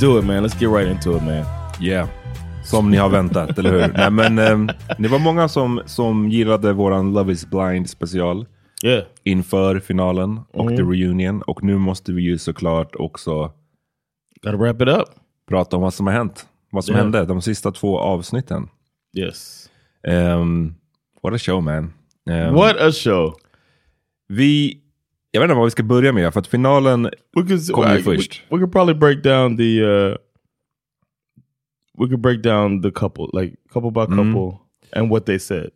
Do it man. Let's get right into it man. Yeah. Som ni har väntat, eller hur? Nej, men, um, det var många som, som gillade våran Love is blind special. Yeah. Inför finalen och the reunion. Och nu måste vi ju såklart också Gotta wrap it up. prata om vad som har hänt. Vad som Yeah. hände de sista två avsnitten. Yes. Um, what a show man. Um, What a show. Vi, jag vet inte vad vi ska börja med, för att finalen We could Kom ju I- we, först. we could probably break down the uh we could break down the couple like couple by Mm. couple and what they said.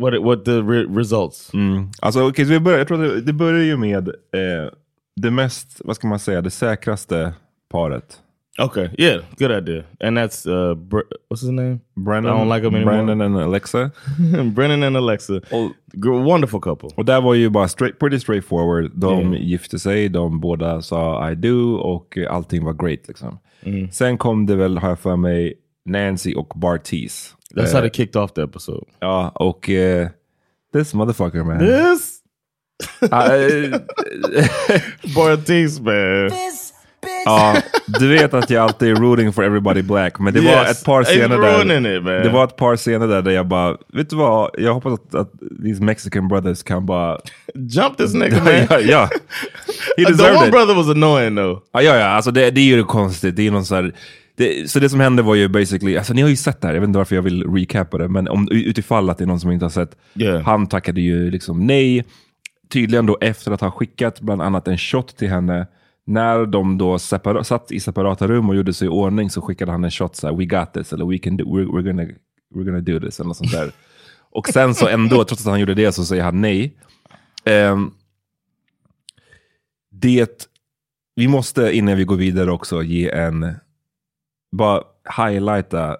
What what the re results. Mm. Alltså, okej, så vi börjar, jag tror det, det börjar ju med eh, det mest, vad ska man säga, det säkraste paret. Okay, yeah, good idea. And that's uh Br- what's his name? Brandon, I don't like him anymore. Brandon and Alexa. Brennan and Alexa. Gr- wonderful couple. Och där var ju bara straight, pretty straightforward. De Yeah. gifte sig, de båda sa I do och allting var great. Liksom. Mm. Sen kom det väl, har jag för mig, Nancy och Bartiz. That's Eh, how they kicked off the episode. Ja, och eh, this motherfucker man. This Ah, eh, Bartiz man. Ja, du vet att jag alltid är rooting for everybody black, men det var Yes, ett par scener där. it. Det var ett par scener där, där jag bara, vet du vad? Jag hoppas att, att these Mexican brothers kan bara... Jump this nigga man. ja, ja. He the deserved one it. brother was annoying though. Ja, ja, ja. Alltså det, det är ju konstigt. Det är någon så här, det, så det som hände var ju basically, alltså ni har ju sett det här, jag vet inte varför jag vill recapa det, men om, utifall att det är någon som inte har sett. Yeah. Han tackade ju liksom nej, tydligen då efter att ha skickat bland annat en shot till henne. När de då separa- satt i separata rum och gjorde sig i ordning så skickade han en shot så här, we got this, eller we can do, we're, we're, gonna, we're gonna do this, eller något sånt där. och sen så ändå, trots att han gjorde det, så säger han nej. Ehm, det, vi måste innan vi går vidare också ge en, bara highlighta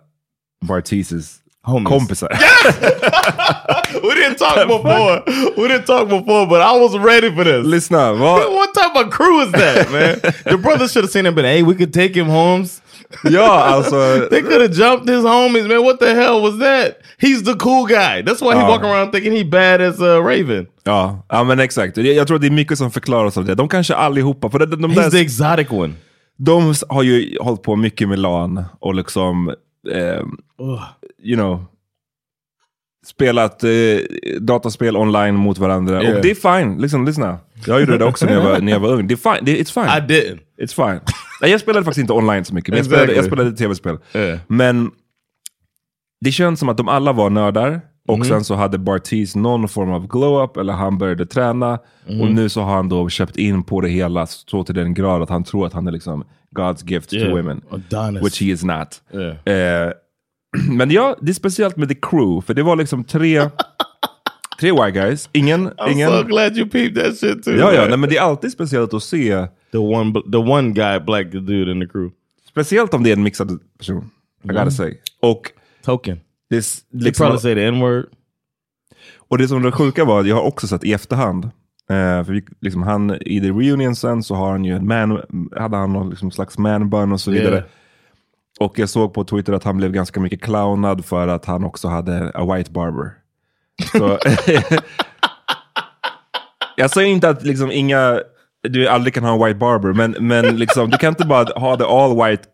Bartizes Homies. kompisar. we didn't talk before. We didn't talk before, but I was ready for this. Lyssna, vad, What type of crew is that, man? The brothers should have seen him, but hey, we could take him homes. ja alltså, They could have jumped his homies, man. What the hell was that? He's the cool guy. That's why he Oh. walking around thinking he bad as a Raven. ja, ja men exakt. Jag, jag tror det är mycket som förklaras av det. De kanske allihopa, för de, de, He's the exotic one. de har ju hållit på mycket med LAN och liksom, ehm, you know, spelat eh, dataspel online mot varandra. Yeah. Och det är fine, liksom, lyssna. Jag gjorde det också när jag var, när jag var ung. Det är fine, det, it's fine. I didn't. It's fine. Nej, jag spelade faktiskt inte online så mycket, men jag spelade, jag Exactly. spelade tv-spel. Yeah. Men det känns som att de alla var nördar. Och Mhm. sen så hade Bartiz någon form av glow-up, eller han började träna. Mhm. Och nu så har han då köpt in på det hela så till den grad att han tror att han är liksom God's gift Yeah. to women. Adonis. Which he is not. Yeah. Eh, men ja, det är speciellt med the crew, för det var liksom tre, tre white guys. Ingen... I'm ingen so glad you peeped that shit too. ja, ja, nej, men det är alltid speciellt att se, The one, the one guy, black dude in the crew. speciellt om det är en mixad person. I gotta say. Och Token. Det, They liksom, probably say the N word. Och det som var sjuka var, jag har också sett i efterhand, eh, för vi, liksom, han, i the reunion sen så har han ju en man, hade han någon liksom, slags manbun och så vidare. Yeah. Och jag såg på Twitter att han blev ganska mycket clownad för att han också hade a white barber. Så, jag säger inte att liksom inga, du aldrig kan ha en white barber, men, men liksom, du kan inte bara ha the all white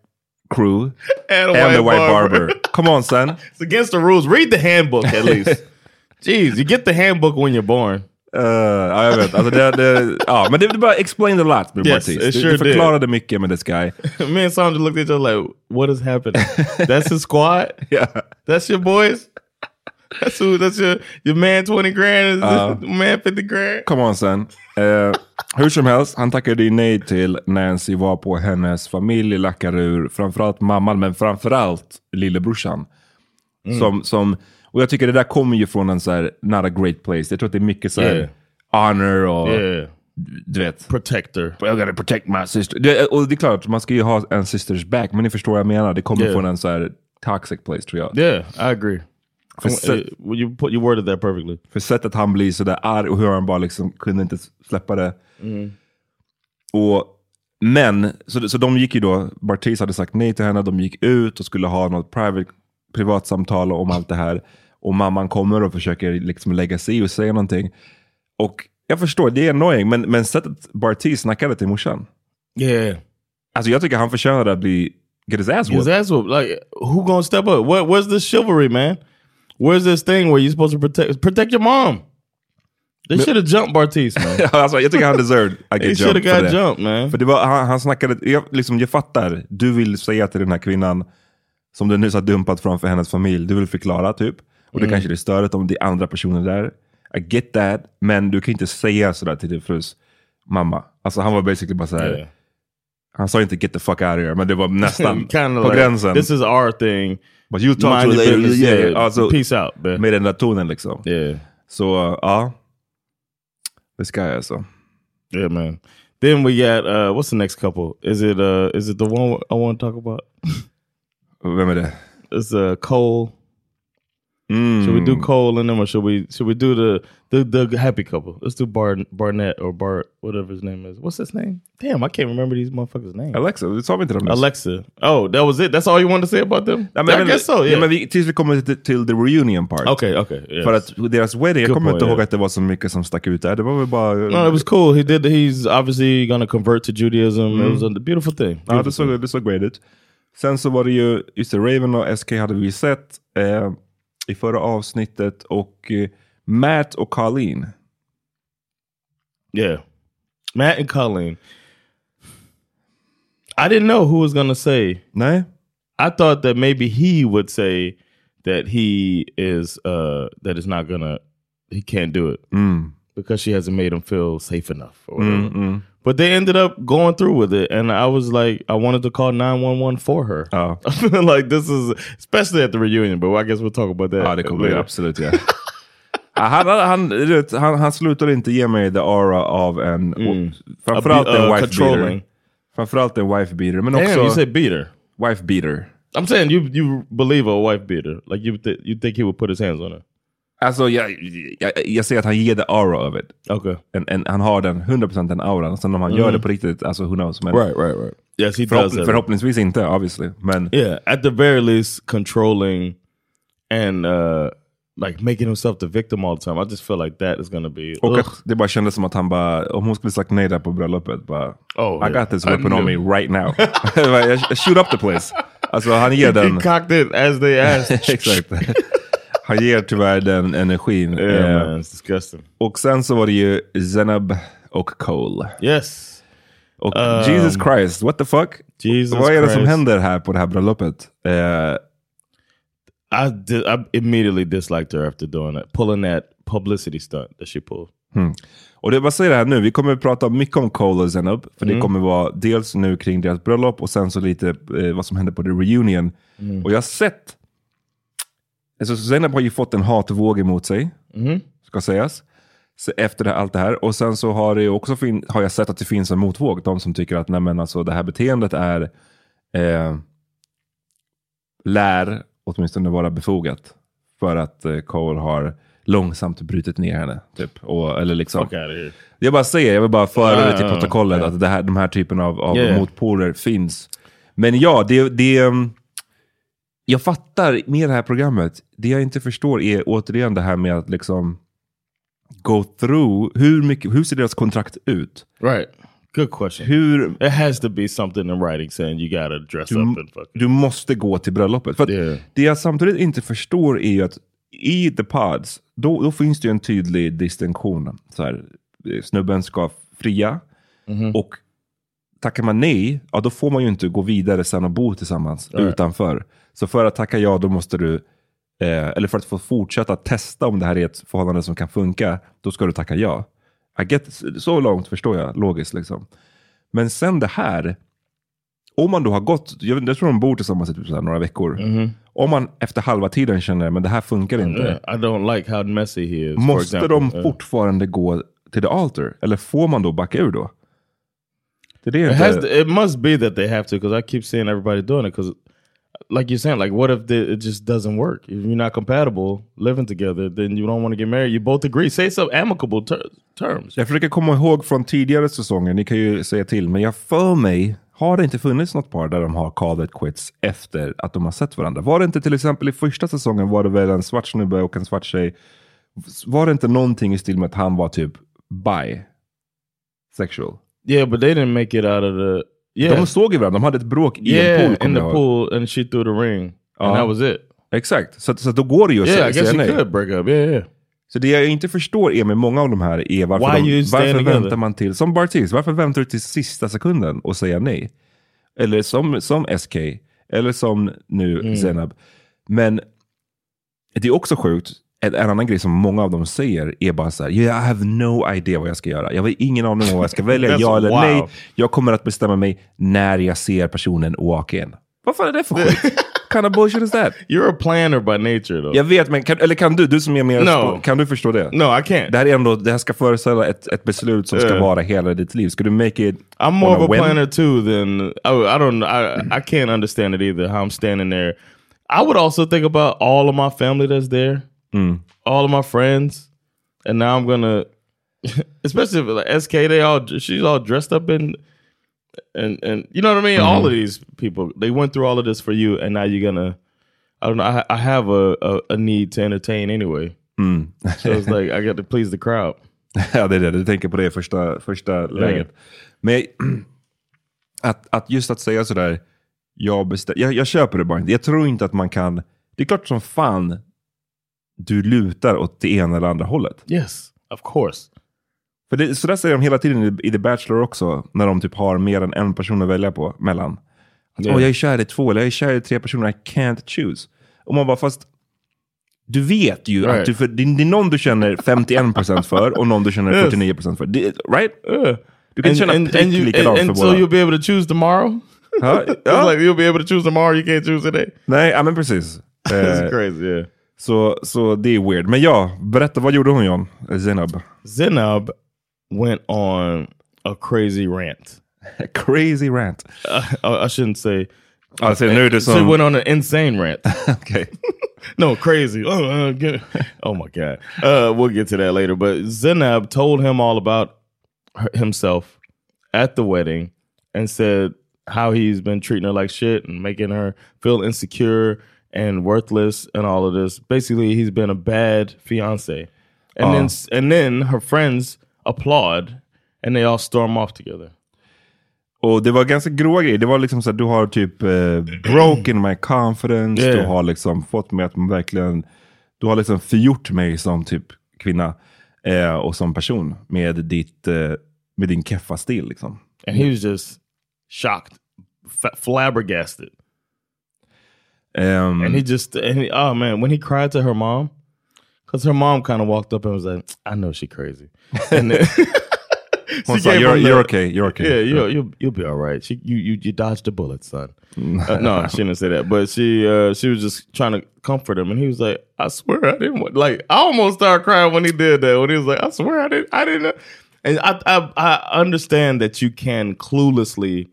crew And and the white white barber. barber. Come on son. It's against the rules. Read the handbook at least. Jeez, you get the handbook when you're born. Uh, ja, jag vet. Alltså det, det, ja, men det, det bara explained a lot med Yes, Det, sure det förklarade mycket med this guy. Me and Sandra looked at each other like, what is happening? That's his squad? Yeah. That's your boys? That's who, that's your, your man 20 grand, Uh. man 50 grand? Come on sen. Uh, hur som helst, han tackade ju nej till Nancy, var på hennes familj lackar ur. Framförallt mamman, men framförallt lillebrorsan. Mm. Som, som, och jag tycker det där kommer ju från en så här, not a great place. Jag tror att det är mycket så här, Yeah. honor och Yeah. du vet. Protector. I gotta protect my sister. Det, och det är klart, man ska ju ha en sisters back, men ni förstår vad jag menar. Det kommer Yeah. från en så här toxic place tror jag. Yeah, I agree. För, Uh, sä- you put you worded that perfectly. för sättet han blir sådär arg och hur han bara liksom kunde inte släppa det. Och, men, så, så de gick ju då, Bartiz hade sagt nej till henne, de gick ut och skulle ha något private, privatsamtal om allt det här. Och mamman kommer och försöker liksom lägga sig i och säga någonting. Och jag förstår, det är annoying, men, men sättet Bartiz snackade till morsan. Yeah. Alltså jag tycker han förtjänar att bli, get his ass His whooped. ass whooped. Like, who gonna step up? What? Where's the chivalry, man? Where's this thing where you're supposed to protect protect your mom? They should have jumped Bartiz, man. alltså, jag tycker han deserved a They good should jump have för got det. jumped, man. För det var, han, han snackade, jag, liksom, jag fattar, du vill säga till den här kvinnan som du nyss har dumpat framför hennes familj, du vill förklara typ. Och det kanske är störigt om det är andra personer där. I get that, men du kan inte säga sådär till din frus mamma. Alltså han var basically bara såhär, Yeah. Han sa inte get the fuck out of here, men det var nästan kind of på like, gränsen. This is our thing. But you talk to Mind later. business. Yeah, Yeah, alltså, Peace out, man. med den där tonen liksom. Yeah. Så ja, this guy alltså. Yeah, man. Then we got uh what's the next couple? Is it uh is it the one I want to talk about? Vem är det? It's uh Cole. Mm. Should we do Cole and them or should we should we do the the, the happy couple? Let's do Bar Barnett or Bart whatever his name is. What's his name? Damn, I can't remember these motherfuckers' names. Alexa, du sa vi inte dem nyss? Alexa. Oh, that was it. That's all you wanted to say about them? Ja, men, I guess so. ja, Yeah. men vi, tills vi kommer till, till the reunion part. okay. Okay. Yes. För att deras wedding, jag Good kommer point, inte ihåg yeah. att det var så mycket som stack ut där. Det var väl bara... no, it was cool. He did. He's obviously gonna convert to Judaism. It was a beautiful thing. ja, det såg, det såg great ut. Sen så var det ju, just det, Raven och SK hade vi sett eh, i förra avsnittet. Och eh, Matt och Colleen. Yeah. Matt and Colleen. I didn't know who was gonna say. Nej? I thought that maybe he would say that he is uh that it's not gonna he can't do it Mm. because she hasn't made him feel safe enough or whatever. Mm, mm. But they ended up going through with it and I was like I wanted to call 911 for her. Ja. I feel like this is especially at the reunion, but I guess we'll talk about that. ja, det kommer det absolut ja. Han, han, han, han slutar inte ge mig the aura av en, Mm. framförallt Uh, en wife controlling. beater. Framförallt en wife beater, men Damn, också you said beater. wife beater. I'm saying you you believe a wife beater. Like you th- you think he would put his hands on her. Alltså jag, jag, jag ser att han ger the aura of it. Okay. En, en, han har den 100% den auran. Sen om han gör det på riktigt, alltså who knows. Men Right, right, right. Yes, he does. förhopp, have- förhoppningsvis inte, obviously. Men Yeah, at the very least, controlling and uh like making himself the victim all the time. I just feel like that is gonna be. och att det bara kändes som att han bara, om hon skulle sagt nej där på bröllopet, bara Oh, I yeah. got this weapon on me right now. Shoot up the place. Alltså han ger he den... cocked it as they asked. Exakt. Han ger tyvärr den energin. yeah, Eh, man, it's disgusting. och sen så var det ju Zenab och Cole. Yes, Och Um, Jesus Christ, what the fuck? Jesus Vad är det som Christ. händer här på det här bröllopet? Eh, I did. I immediately disliked her after doing that, pulling that publicity stunt that she pulled. Och det, vad säger det här nu? Vi kommer att prata mycket om Cole och Zenub. För det kommer vara dels nu kring deras bröllop och sen så lite eh, vad som hände på the reunion. Och jag har sett... Alltså Zenub har ju fått en hatvåg emot sig, ska sägas. Så efter det, allt det här. Och sen så har, det också fin- har jag sett att det finns en motvåg. De som tycker att nej, men alltså, det här beteendet är... Eh, lär åtminstone vara befogat. För att eh, Cole har långsamt brutit ner henne. Typ. Och, eller liksom, here. jag bara säger, jag vill bara föra Ja, det till protokollet Ja. att det här, de här typen av, av ja. motpoler finns. Men ja, det, det, um, jag fattar med det här programmet. Det jag inte förstår är återigen det här med att liksom go through. Hur, mycket, hur ser deras kontrakt ut? Right. Good question. Hur, There has to be something in writing saying you gotta dress up and fuck. du måste gå till bröllopet. För Yeah. Det jag samtidigt inte förstår är ju att i the pods, då, då finns det ju en tydlig distinktion. Så här, eh, snubben ska fria och tackar man nej, ja då får man ju inte gå vidare sen och bo tillsammans utanför. Så för att tacka ja, då måste du, eh, eller för att få fortsätta testa om det här är ett förhållande som kan funka, då ska du tacka ja. Get, så långt förstår jag, logiskt liksom. Men sen det här, om man då har gått, jag, jag tror de bor tillsammans i typ några veckor. Om man efter halva tiden känner, men det här funkar inte. I don't like how messy he is. Måste de fortfarande gå till the altar? Eller får man då backa ur då? Det är det It, has it must be that they have to because I keep seeing everybody doing it. Because, like you're saying, like what if the, it just doesn't work? If you're not compatible living together, then you don't want to get married. You both agree. Say some amicable ter terms. Jag försöker komma ihåg från tidigare säsonger, ni kan ju säga till, men jag för mig har det inte funnits något par där de har called it quits efter att de har sett varandra? Var det inte till exempel i första säsongen var det väl en svart snubbe och en svart tjej? Var det inte någonting i stil med att han var typ bi? Sexual? Yeah, but they didn't make it out of the Yeah. De såg ju varandra, de hade ett bråk i en yeah, pool. in the ihåg. pool, and she threw the ring, and Ja. that was it. Exakt, så, så då går det ju att Yeah, I säga, guess säga nej. could break up. Yeah, yeah. Så det jag inte förstår är med många av de här är varför, de, varför together? väntar man till, som Bartiz, varför väntar du till sista sekunden och säger nej? Eller som, som SK, eller som nu Mm. Zenab. Men det är också sjukt, en, en annan grej som många av dem säger är bara så här, yeah, I have no idea vad jag ska göra. Jag har ingen aning om vad jag ska välja, ja eller wow. nej. Jag kommer att bestämma mig när jag ser personen walk in. Vad fan är det för skit? kind of bullshit is that? You're a planner by nature, though. Jag vet, men kan, eller kan du, du som är mer, No. kan du förstå det? No, I can't. Det här, är ändå, det här ska föreställa ett, ett beslut som ska Yeah. vara hela ditt liv. Ska du make it I'm more of a whim? planner too than I, I don't I I can't understand it either. How I'm standing there. I would also think about all of my family that's there, Mm. all of my friends, and now I'm gonna, especially if like SK, they all she's all dressed up in, and and you know what I mean. All of mm-hmm. these people they went through all of this for you, and now you're gonna. I don't know. I, I have a, a, a need to entertain anyway, mm. so it's like I got to please the crowd. ja, det är det. Du tänker på det första, första läget. Men att, att just att säga sådär, jag, bestäm, jag, jag köper det bara inte. Jag tror inte att man kan... Det är klart som fan du lutar åt det ena eller andra hållet. Yes, of course. För det, så där säger de hela tiden i, i The Bachelor också, när de typ har mer än en person att välja på mellan. Att, Yeah. Åh, jag är kär i två, eller jag är kär i tre personer, I can't choose. Och man bara, fast du vet ju Right. att du, för, det, är någon du känner 51% för och någon du känner Yes. 49% för. Det, right? Yeah. Du kan känna prick you, likadant and, för and so båda. you'll be able to choose tomorrow. It's ja. like you'll be able to choose tomorrow. You can't choose today. Nej, ja, men precis. It's Eh, crazy. Yeah. Så, så det är weird. Men ja, berätta, vad gjorde hon John? Zenab? Zenab went on a crazy rant. Crazy rant. Uh, I I shouldn't say. Alltså, nu är det She som... went on an insane rant. Okej. no, crazy. Oh, uh, get, oh my god. Uh, we'll get to that later. But Zenab told him all about himself at the wedding and said how he's been treating her like shit and making her feel insecure and worthless and all of this. Basically, he's been a bad fiance. And then and then her friends applaud and they all storm off together. Och det var ganska grova grejer. Det var liksom så att du har typ eh, broken my confidence. Yeah. Du har liksom fått mig att verkligen... Du har liksom förgjort mig som typ kvinna. Eh, och som person. Med, ditt, eh, med din keffa stil liksom. And he was just shocked, flabbergasted. Ehm, And he just, and he, oh man, when he cried to her mom, because her mom kind of walked up and was like, I know she crazy. And then she gave you're, the- you're okay, you're okay. Yeah, you'll, you'll, you'll be all right. She, you, you, you dodged a bullet, son. Uh, no, she didn't say that. But she, uh, she was just trying to comfort him. And he was like, I swear I didn't want, like, I almost started crying when he did that. When he was like, I swear I didn't, I didn't. know." And I, I, I understand that you can cluelessly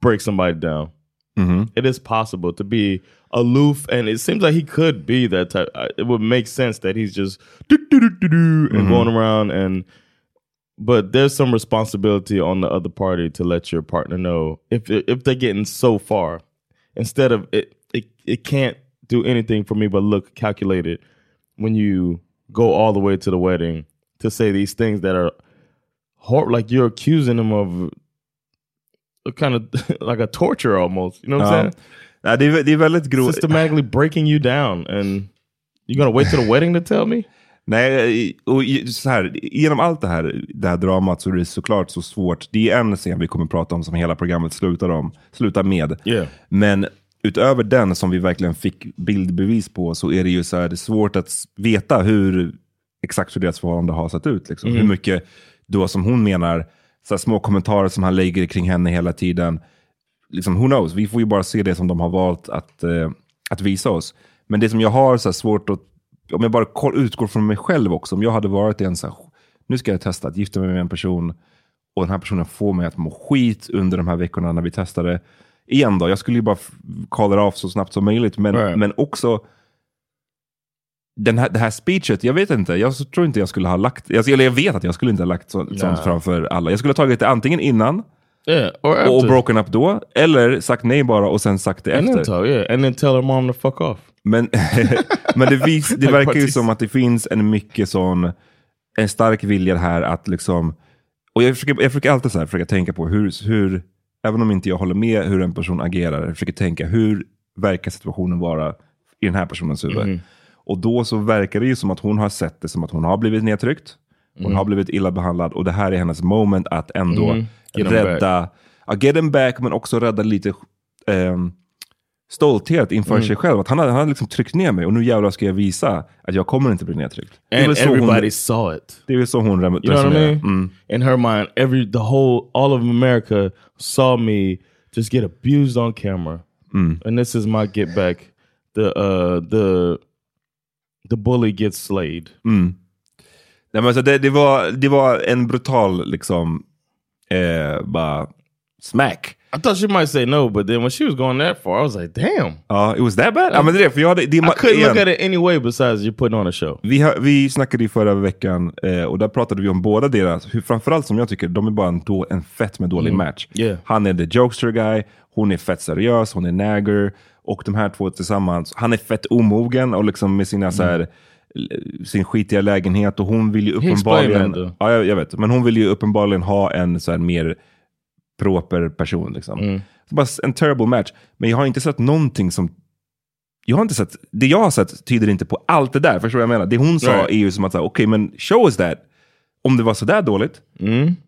break somebody down. Mm-hmm. It is possible to be aloof, and it seems like he could be that type. It would make sense that he's just do, do, do, do, do, and mm-hmm. going around and. But there's some responsibility on the other party to let your partner know if if they're getting so far, instead of it, it it can't do anything for me but look calculated when you go all the way to the wedding to say these things that are hor- like you're accusing them of a kind of like a torture almost. You know what I'm saying? Ja, det, är, det är väldigt grovt. Systematically breaking you down, and you're gonna wait till the wedding to tell me? Nej, och i- så här, genom allt det här, det här dramat så är det såklart så svårt. Det är en scen vi kommer prata om som hela programmet slutar, om, slutar med. Yeah. Men utöver den som vi verkligen fick bildbevis på så är det ju så här, det är svårt att veta hur exakt hur deras förhållande har sett ut. Liksom. Hur mycket då som hon menar, så små kommentarer som han lägger kring henne hela tiden. Liksom, who knows? Vi får ju bara se det som de har valt att, eh, att visa oss. Men det som jag har så svårt att, om jag bara utgår från mig själv också, om jag hade varit i en så här, nu ska jag testa att gifta mig med en person och den här personen får mig att må skit under de här veckorna när vi testade. Igen då, jag skulle ju bara call it off så snabbt som möjligt, men, Right. men också den här, det här speechet, jag vet inte, jag tror inte jag skulle ha lagt, jag, eller jag vet att jag skulle inte ha lagt så, sånt framför alla. Jag skulle ha tagit det antingen innan Yeah, och, och broken up då, eller sagt nej bara och sen sagt det and then efter. tell, yeah, and then tell her mom to fuck off. Men, men det, vis, det verkar ju som att det finns en mycket sån, en stark vilja här att liksom, och jag försöker, jag försöker alltid så här, försöka tänka på hur, hur även om inte jag håller med hur en person agerar, försöker tänka hur verkar situationen vara i den här personens huvud. Mm. Och då så verkar det ju som att hon har sett det som att hon har blivit nedtryckt. Hon Mm. har blivit illa behandlad och det här är hennes moment att ändå 'em rädda, ja, get him back men också rädda lite ehm, stolthet inför Mm. sig själv. Att han hade, han hade liksom tryckt ner mig och nu jävlar ska jag visa att jag kommer inte bli nedtryckt. Det And väl så hon, everybody saw it. det är väl så hon rem- You know what I resonerar. mean? Mm. In her mind, every the whole all of America saw me just get abused on camera, Mm. and this is my get back. The uh the the bully gets slayed. Nej, men alltså det, det, var, det var en brutal liksom, eh, bara smack. I thought she might say no, but then when she was going that far, I was like, damn. Ja, it was that bad? Ja, men det är för jag hade, det, I couldn't igen. look at it any way besides you're putting on a show. Vi, har, vi snackade i förra veckan eh, och där pratade vi om båda deras, hur, framförallt som jag tycker, de är bara en, då, en fett med dålig match. Yeah. Han är the jokester guy, hon är fett seriös, hon är nagger. Och de här två tillsammans, han är fett omogen och liksom med sina så här, sin skitiga lägenhet och hon vill ju uppenbarligen, ja, jag, jag vet, men hon vill ju uppenbarligen ha en så här mer proper person. Liksom. Mm. Bara en terrible match. Men jag har inte sett någonting som jag har inte sett, det jag har sett tyder inte på allt det där. Förstår du vad jag menar? Det hon sa Right. är ju som att, okej men show us that. Om det var sådär dåligt.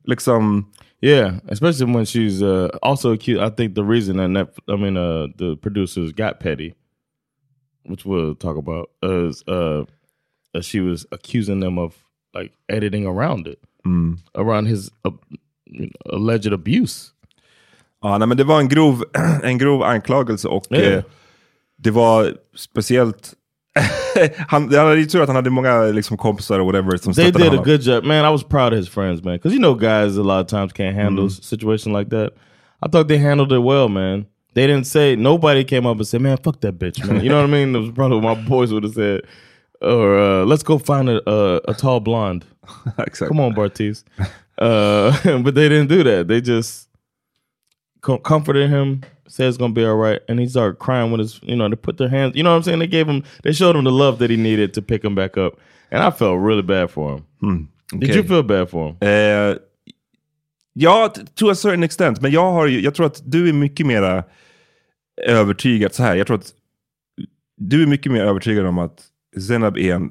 Liksom, Yeah, especially when she's uh, also accused. I think the reason that Netf- I mean, uh, the producers got petty, which we'll talk about, is uh, she was accusing them of like editing around it, around his uh, alleged abuse. ja, nej, men det var en grov, en grov anklagelse och Yeah. det var speciellt han, jag hade ju tur att han hade många liksom, kompisar och whatever som They did a good job, man. I was proud of his friends, man, because you know guys a lot of times can't handle a situation like that. I thought they handled it well, man. They didn't say nobody came up and said, "Man, fuck that bitch," man. You know what I mean? It was probably what my boys would have said, or uh, "Let's go find a, a, a tall blonde." Exakt. Come on, Bartiz. Uh, but they didn't do that. They just comforted him, said it's gonna be all right, and he started crying with his, you know, they put their hands, you know what I'm saying? They gave him, they showed him the love that he needed to pick him back up, and I felt really bad for him. Did okay. you feel bad for him? Eh, ja, to a certain extent. Men jag, har ju, jag tror att du är mycket mera övertygad. Så här, jag tror att du är mycket mer övertygad om att Zenab är, en,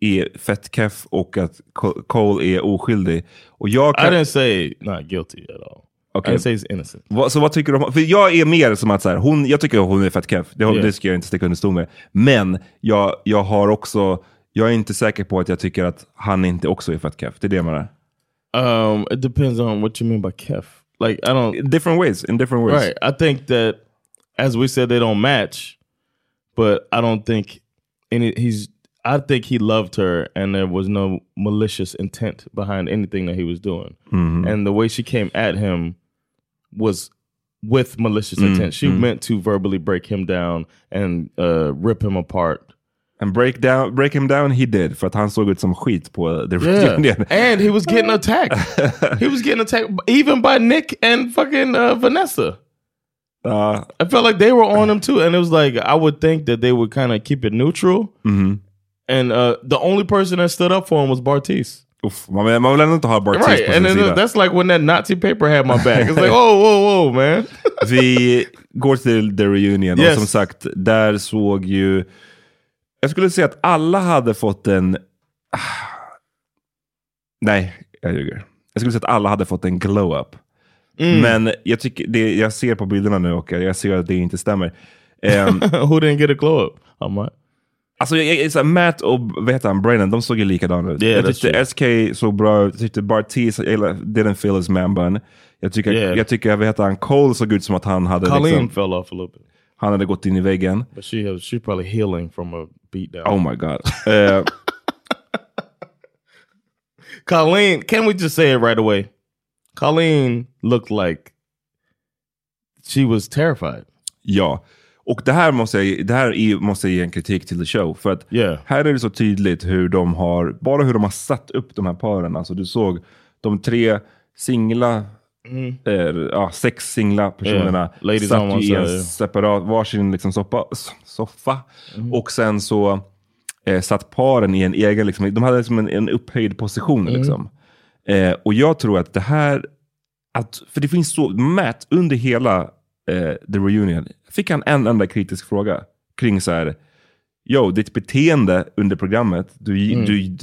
är fett keff och att Co- Cole är oskyldig. Och jag I kan, didn't say not guilty at all. Okay. I didn't say he's innocent. vad, så vad tycker du om, för jag är mer som att så här, hon, jag tycker hon är fett keff. Det, Yeah. det ska jag inte sticka under stol med. Men jag, jag har också, jag är inte säker på att jag tycker att han inte också är fett keff. Det är det jag menar. Um, it depends on what you mean by kef. Like I don't. Different ways, in different ways. Right. I think that, as we said, they don't match, but I don't think any. He's. I think he loved her, and there was no malicious intent behind anything that he was doing. And the way she came at him was with malicious intent. She meant to verbally break him down and uh, rip him apart. And break, down, break him down he did, för att han såg ut som skit på The Yeah. Reunion. and he was getting attacked. he was getting attacked even by Nick and fucking uh, Vanessa. Ja, I felt like they were on him too, and it was like I would think that they would kind of keep it neutral. And uh, the only person that stood up for him was Bartiz. Man, vill- man vill ändå inte ha Bartiz Right, and then sida. that's like when that Nazi paper had my back. It's like, oh, whoa, whoa, man. Vi går till The Reunion Yes. och som sagt, där såg ju... Jag skulle säga att alla hade fått en... Nej, jag ljuger. Jag skulle säga att alla hade fått en glow-up. Mm. Men jag, tycker det, jag ser på bilderna nu och jag ser att det inte stämmer. Ehm, Who didn't get a glow up? I might. Alltså jag, jag, så Matt och vad heter han, Brennan, de såg ju likadana ut. Yeah, jag tyckte SK såg bra ut, jag tyckte Bartiz didn't feel his man bun. Jag tycker, Yeah. jag tycker vad heter han, Cole såg ut som att han hade, Colleen liksom, fell off a little bit, han hade gått in i väggen. but she has, she's probably healing from a beatdown. Oh my god. Eh, Colleen, can we just say it right away? Colleen looked like she was terrified. ja. Och det här måste jag, det här är, måste jag ge en kritik till the show. För att Yeah. här är det så tydligt hur de har, bara hur de har satt upp de här paren. Alltså du såg de tre singla, eh, ja, sex singla personerna Mm. Yeah. Satt i en yeah. separat, varsin liksom soppa, soffa. Mm. Och sen så eh, satt paren i en egen, liksom, de hade liksom en, en upphöjd position. Mm. Liksom. Eh, och jag tror att det här att, för det finns så, Matt under hela eh, The Reunion fick han en enda kritisk fråga kring så här, yo, ditt beteende under programmet, du, Mm. du,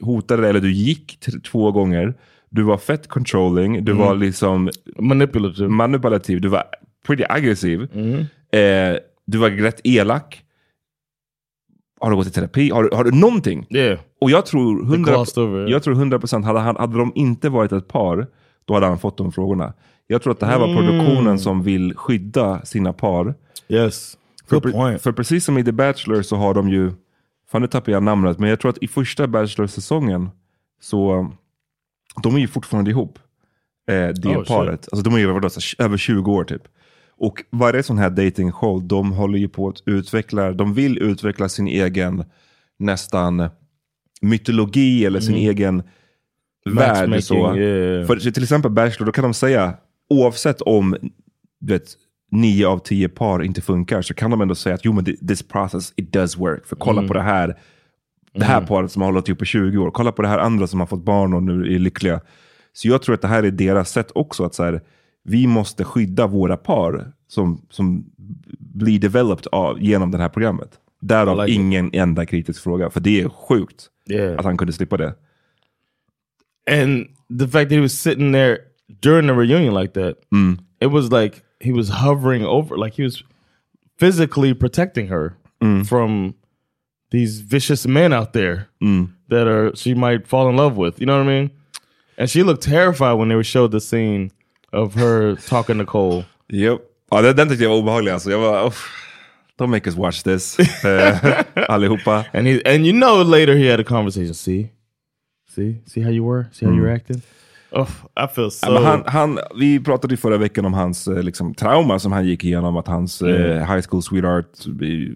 hotade eller du gick två gånger, du var fett controlling, du Mm. var liksom Manipulative. manipulativ, du var pretty aggressiv, Mm. eh, du var rätt elak. Har du gått i terapi? Har, du- har du någonting? Yeah. Och jag tror They 100, glossed over it. jag tror 100% hade, han, hade de inte varit ett par, då hade han fått de frågorna. Jag tror att det här var Mm. produktionen som vill skydda sina par. Yes. För, Good point. för precis som i The Bachelor så har de ju, fan nu tappar jag namnet, men jag tror att i första Bachelor-säsongen så, de är ju fortfarande ihop. Eh, det Oh, shit. paret. Alltså de är ju vadå, så, över 20 år typ. Och varje sån här dating show, de håller ju på att utveckla, de vill utveckla sin egen nästan mytologi eller sin egen värld. Så. yeah. För till exempel Bachelor, då kan de säga, oavsett om du vet, nio av tio par inte funkar, så kan de ändå säga att jo men thi- this process, it does work. För kolla på det här, det här paret som har hållit ihop i 20 år. Kolla på det här andra som har fått barn och nu är lyckliga. Så jag tror att det här är deras sätt också att så här, vi måste skydda våra par som, som blir developed av, genom det här programmet. Därav like it. ingen enda kritisk fråga, för det är sjukt Yeah. att han kunde slippa det. and the fact that he was sitting there during the reunion like that, mm. it was like he was hovering over, like he was physically protecting her mm. from these vicious men out there mm. that are she might fall in love with. You know what I mean? And she looked terrified when they showed the scene of her talking to Cole. Yep. Ja, den, den tyckte jag var obehaglig. Alltså. Jag "Uff, don't make us watch this. Eh, allihopa. And he and you know later he had a conversation. See, see, see how you were. See how you were acting. Oh, I feel so. Ja, han, han, vi pratade ju förra veckan om hans eh, liksom, trauma som han gick igenom. Att hans eh, high school sweetheart eh,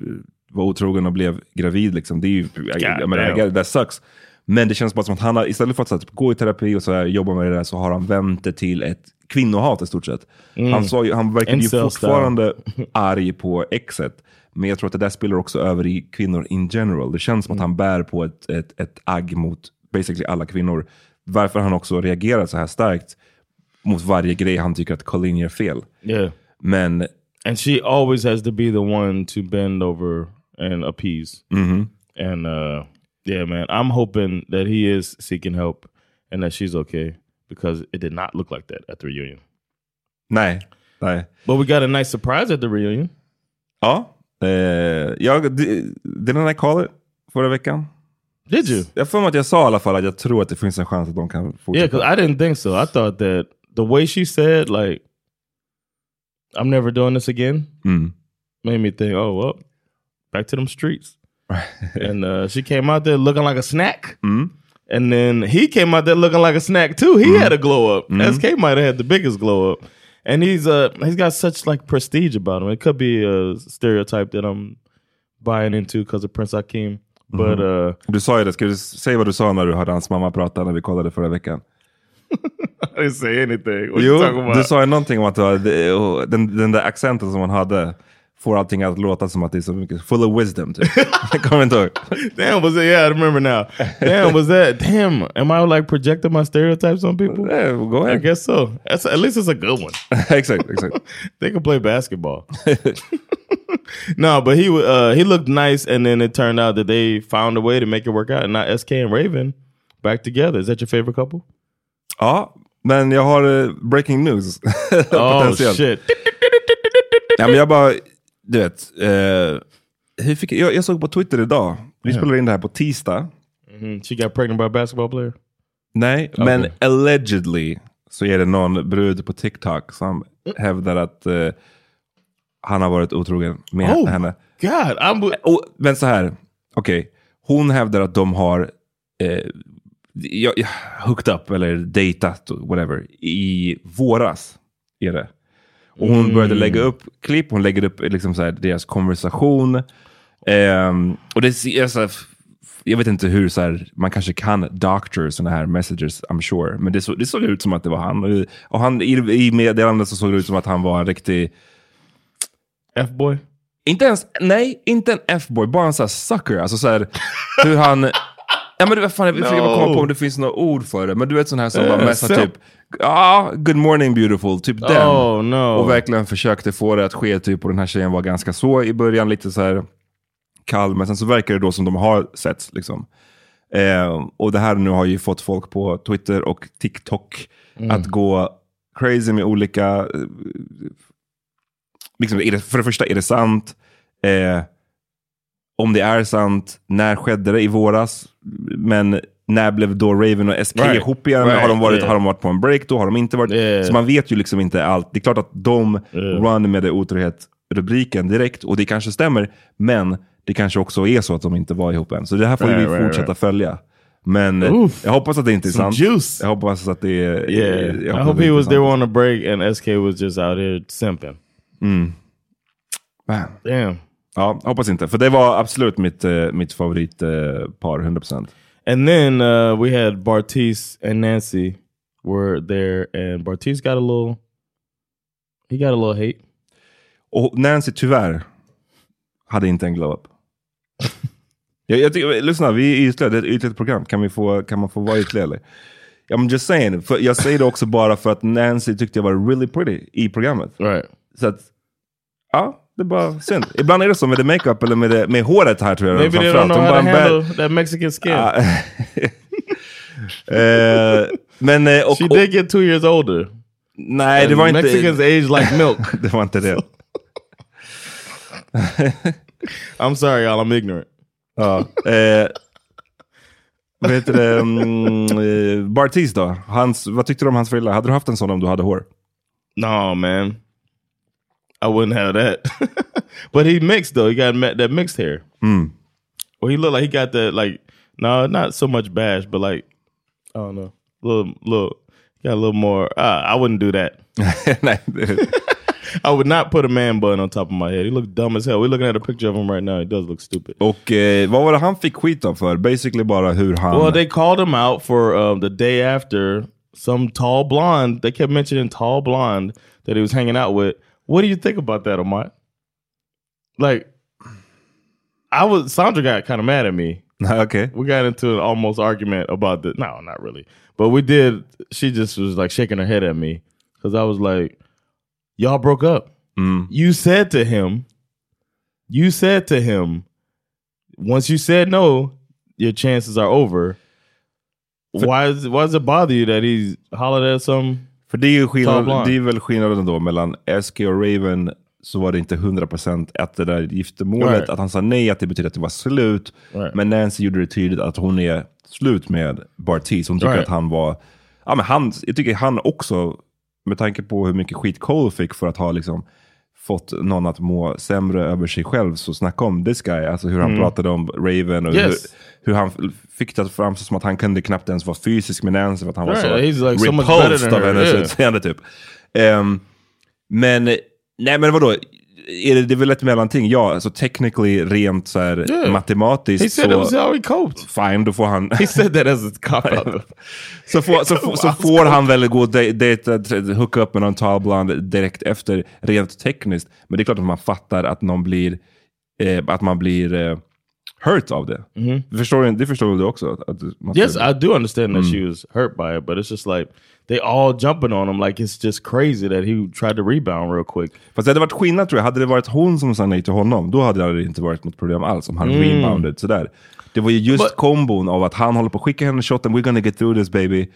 var otrogen och blev gravid. Liksom. Det är ju, jag, menar, that sucks. Men det känns bara som att han har, istället för att här, gå i terapi och så här, jobba med det där så har han vänt det till ett kvinnohat i stort sett. Han, sa ju, han verkade ju fortfarande arg på exet. Men jag tror att det där spelar också över i kvinnor in general. Det känns som att han bär på ett, ett, ett agg mot basically alla kvinnor. Varför han också reagerar så här starkt mot varje grej han tycker att Colleen gör fel. yeah. Men and she always has to be the one to bend over and appease. And uh, yeah, man, I'm hoping that he is seeking help and that she's okay because it did not look like that at the reunion. nej, nej. But we got a nice surprise at the reunion. Ja, eh, jag, di- didn't I call it förra veckan? Did you? Jag mig att jag sa i alla fall att jag tror att det finns en chans att de kan Yeah, because I didn't think so. I thought that the way she said, like, I'm never doing this again, Mm. made me think, oh, well, back to them streets. and uh, she came out there looking like a snack. And then he came out there looking like a snack too. He had a glow up. SK might have had the biggest glow up. And he's uh he's got such like prestige about him. It could be a stereotype that I'm buying into because of Prince Akeem. But uh Du sa ju det, ska du säga vad du sa när du hörde hans mamma prata när vi kollade förra veckan? I didn't say anything. What Jo, du sa ju någonting om att och den, den där accenten som han hade får allting att låta som att det är så mycket full of wisdom. Typ. Jag kommer inte ihåg. Damn, was it? Yeah, I remember now. Damn, was that? Damn, am I like projecting my stereotypes on people? Yeah, go I ahead. guess so. That's at least it's a good one. exakt, exakt. they can play basketball. no, but he uh, he looked nice, and then it turned out that they found a way to make it work out. And now SK and Raven back together. Is that your favorite couple? Ja, men jag har eh, breaking news. Oh shit! Ja, men jag bara, du vet. Eh, hur fick, jag, jag såg på Twitter idag, vi spelar in det här på tisdag. Mhm. She got pregnant by a basketball player. Nej, men allegedly så är det någon brud på TikTok som hävdar att eh, han har varit otrogen med Oh henne. God, I'm. Och, men så här, okej. Hon hävdar att de har eh, ja, ja, hooked up eller datat, whatever, i våras. Är det. Och hon började lägga upp klipp, hon lägger upp liksom så här, deras konversation. Ehm, och det är så här, jag vet inte hur så här, man kanske kan doctor sådana här messages, I'm sure. Men det, så, det såg ut som att det var han. Och han, i, i meddelandet så såg det ut som att han var en riktig F-boy. inte ens, nej, inte en F-boy, bara en sån här sucker. Alltså så här, hur han, Ja men du vet fan, jag försöker bara komma på om det finns några ord för det. Men du vet sån här som bara Yeah, messar sim- typ, ja, good morning beautiful, typ den. Oh no. Och verkligen försökte få det att ske typ, och den här tjejen var ganska så i början, lite så här kall, men sen så verkar det då som de har setts liksom. Eh, och det här nu har ju fått folk på Twitter och TikTok att gå crazy med olika, eh, liksom, är det, för det första, är det sant? Eh, om det är sant, när skedde det i våras? Men när blev då Raven och SK Right. ihop igen? Right, Har, de varit, yeah. har de varit på en break då? Har de inte varit? Yeah. Så man vet ju liksom inte allt. Det är klart att de Yeah. run med det otrohet-rubriken direkt, och det kanske stämmer, men det kanske också är så att de inte var ihop än. Så det här får Right, vi fortsätta följa. Men eh, Oof. jag hoppas att det inte är sant. juice. Jag hoppas att det är... Yeah, jag I hoppas hope att det he was there on a break and SK was just out here simping. Man. Damn. Ja, hoppas inte. För det var absolut mitt, eh, mitt favoritpar, eh, par, 100%. And then uh, we had Bartiz and Nancy were there, and Bartiz got a little. He got a little hate. Och Nancy tyvärr hade inte en glow up. jag, jag tycker, lyssna, vi är ytliga, det är ett ytligt program. Kan, vi få, kan man få vara ytlig eller? I'm just saying, för jag säger det också bara för att Nancy tyckte jag var really pretty i programmet. Right. Så att, ja, det är bara synd. Ibland är det så med det makeup eller med, det, med håret här tror jag. Maybe they don't know how to handle that Mexican skin. Eh, men, eh, och, she did get two years older. nej, det var inte... Mexicans age like milk. det var inte det. I'm sorry, y'all. I'm ignorant. Ja. Eh, vad heter det? Mm, eh, Bartiz då? Hans, vad tyckte du om hans frilla? Hade du haft en sån om du hade hår? No, man. I wouldn't have that. but he mixed though. He got that mixed hair. Mm. Well, he looked like he got that like no, not so much bash, but like I don't know, little little got a little more. Uh, I wouldn't do that. I would not put a man bun on top of my head. He looked dumb as hell. We're looking at a picture of him right now. He does look stupid. och eh, vad var det han fick skit av för? Basically bara hur han... Well, they called him out for um, the day after some tall blonde. They kept mentioning tall blonde that he was hanging out with. What do you think about that, Omar? Like, I was Sandra got kind of mad at me. okay. We got into an almost argument about the. No, not really, but we did. She just was like shaking her head at me because I was like, "Y'all broke up." Mm. You said to him, you said to him, once you said no, your chances are over. Why is why does it bother you that he's hollered at some? För det är ju skillnad, det är väl skillnaden då mellan SK och Raven så var det inte 100% att det där giftermålet, Right. att han sa nej, att det betyder att det var slut. Right. Men Nancy gjorde det tydligt att hon är slut med Bartiz. Hon tycker Right. att han var, ja men han, jag tycker han också, med tanke på hur mycket skit Cole fick för att ha liksom fått någon att må sämre över sig själv, så snacka om this guy, alltså hur han pratade om Raven och Mm. Yes. hur, hur han fick det framstå som att han kunde knappt ens vara fysisk med Nancy för att han var Right, så he's like so repulsed than av hennes yeah. utseende typ. Ehm, men, nej men vadå? Är det, det är väl ett mellanting? Ja, alltså technically, rent så här, Yeah. matematiskt He said så... it was how he coped. Fine, då får han... He said that as a cop så, får, så, får- så får han väl gå och de- dejta, hooka upp med någon tall blonde direkt efter, rent tekniskt. Men det är klart att man fattar att någon blir, eh, att man blir eh, hurt av det. Du förstår, det förstår väl du också? Att, att yes, I do understand that she was hurt by it, but it's just like they all jumping on him like it's just crazy that he tried to rebound real quick. Fast det hade varit skillnad tror jag. Hade det varit hon som sa nej till honom, då hade det inte varit något problem alls. Om han rebounded sådär. Det var ju just But- kombon av att han håller på att skicka henne shoten, we're gonna get through this baby.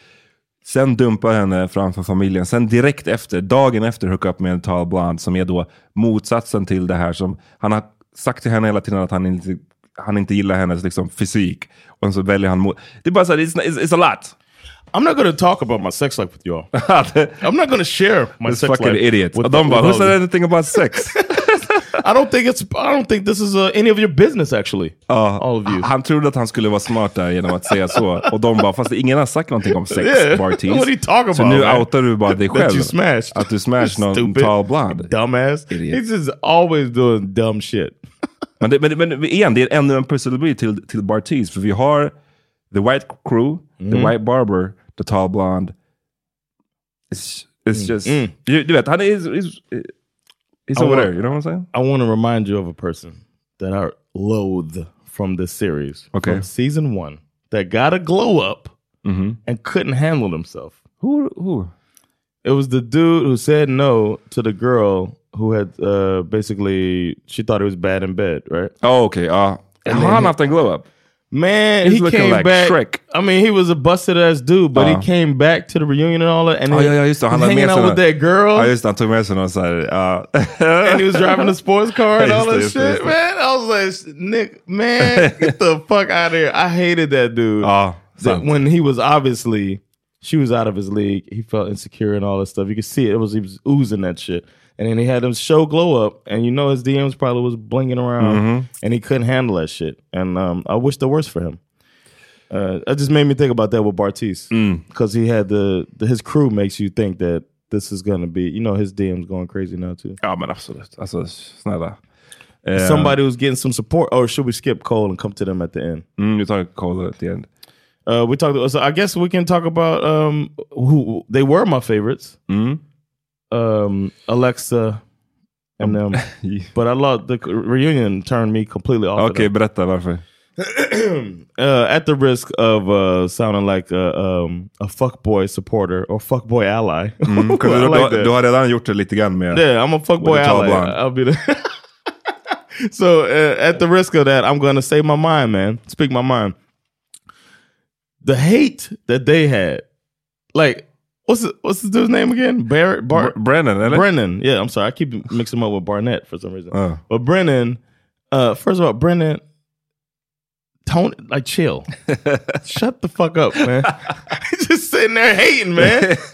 Sen dumpar henne framför familjen. Sen direkt efter, dagen efter, hooka upp med en tall blonde som är då motsatsen till det här som han har sagt till henne hela tiden att han inte, han inte gillar hennes liksom, fysik. Och så väljer han mot... Det är bara såhär, it's, it's, it's a lot. I'm not to talk about my sex life with y'all. I'm not to share my This sex fucking life. bara, with who said of you." anything about sex? I don't think it's. I don't think this is uh, any of your business actually. Ja, all of you. Han trodde att han skulle vara smart där genom att säga så. Och de bara, fast ingen har sagt någonting om sex, Yeah. Bartiz. What are you talking Så about, nu man? outar du bara dig That själv. you smashed. Att du smashed någon tall blonde. Dumbass. Idiot. He's just always doing dumb shit. Men, det, men, men igen, det är ännu en pusselbit till, till Bartiz. För vi har the white crew, Mm. the white barber, the tall blonde. It's, it's Mm. just... Du, du vet, han är... He's, he's, he's over there, you know what I'm saying? I want to remind you of a person that I loathe from this series. Okay. From season one. that got a glow up Mhm. and couldn't handle himself. Who, who? It was the dude who said no to the girl who had uh, basically she thought it was bad in bed, right? Ja, okej. ja. And Har then han he- haft en glow-up? Man, He's he came like back. Shrek. I mean, he was a busted ass dude, but Uh. he came back to the reunion and all that, and Oh, he, just det. Han he's hade hanging out with that girl. Det. Han tog med sig någon så här... And he was driving a sports car and all that det, shit, det. man. I was like, Nick, man, get the fuck out of here. I hated that dude. That when he was obviously, she was out of his league. He felt insecure and all that stuff. You could see it. It was he was oozing that shit. And then he had him show glow up, and you know his DMs probably was blinging around, Mm-hmm. and he couldn't handle that shit. And um, I wish the worst for him. Uh, that just made me think about that with Bartiz Mm. because he had the, the his crew makes you think that this is gonna be you know his DMs going crazy now too. Ja, men absolut. Alltså, snälla. Eh, Somebody was getting some support, or should we skip Cole and come to them at the end? Mm, vi tar Cole at the end. Uh, we talked. So I guess we can talk about um, who they were my favorites. Mm. Um, Alexa and them, but I love the reunion turned me completely off. Okej, them. berätta varför. uh, at the risk of uh, sounding like a, um, a fuckboy supporter or fuckboy ally. Mm, I du, like du, that. du har redan gjort det lite grann med... Yeah, I'm a fuckboy With the tall ally. I'll be the. so uh, at the risk of that, I'm going to say my mind, man. Speak my mind. The hate that they had, like, what's the, what's the dude's name again? Barrett, Bar- Br- Brennan? Brennan. Yeah, I'm sorry, I keep mixing him up with Barnett for some reason. Oh. But Brennan, uh, first of all, Brennan, Tony, like, chill. Shut the fuck up, man. He's just sitting there hating, man.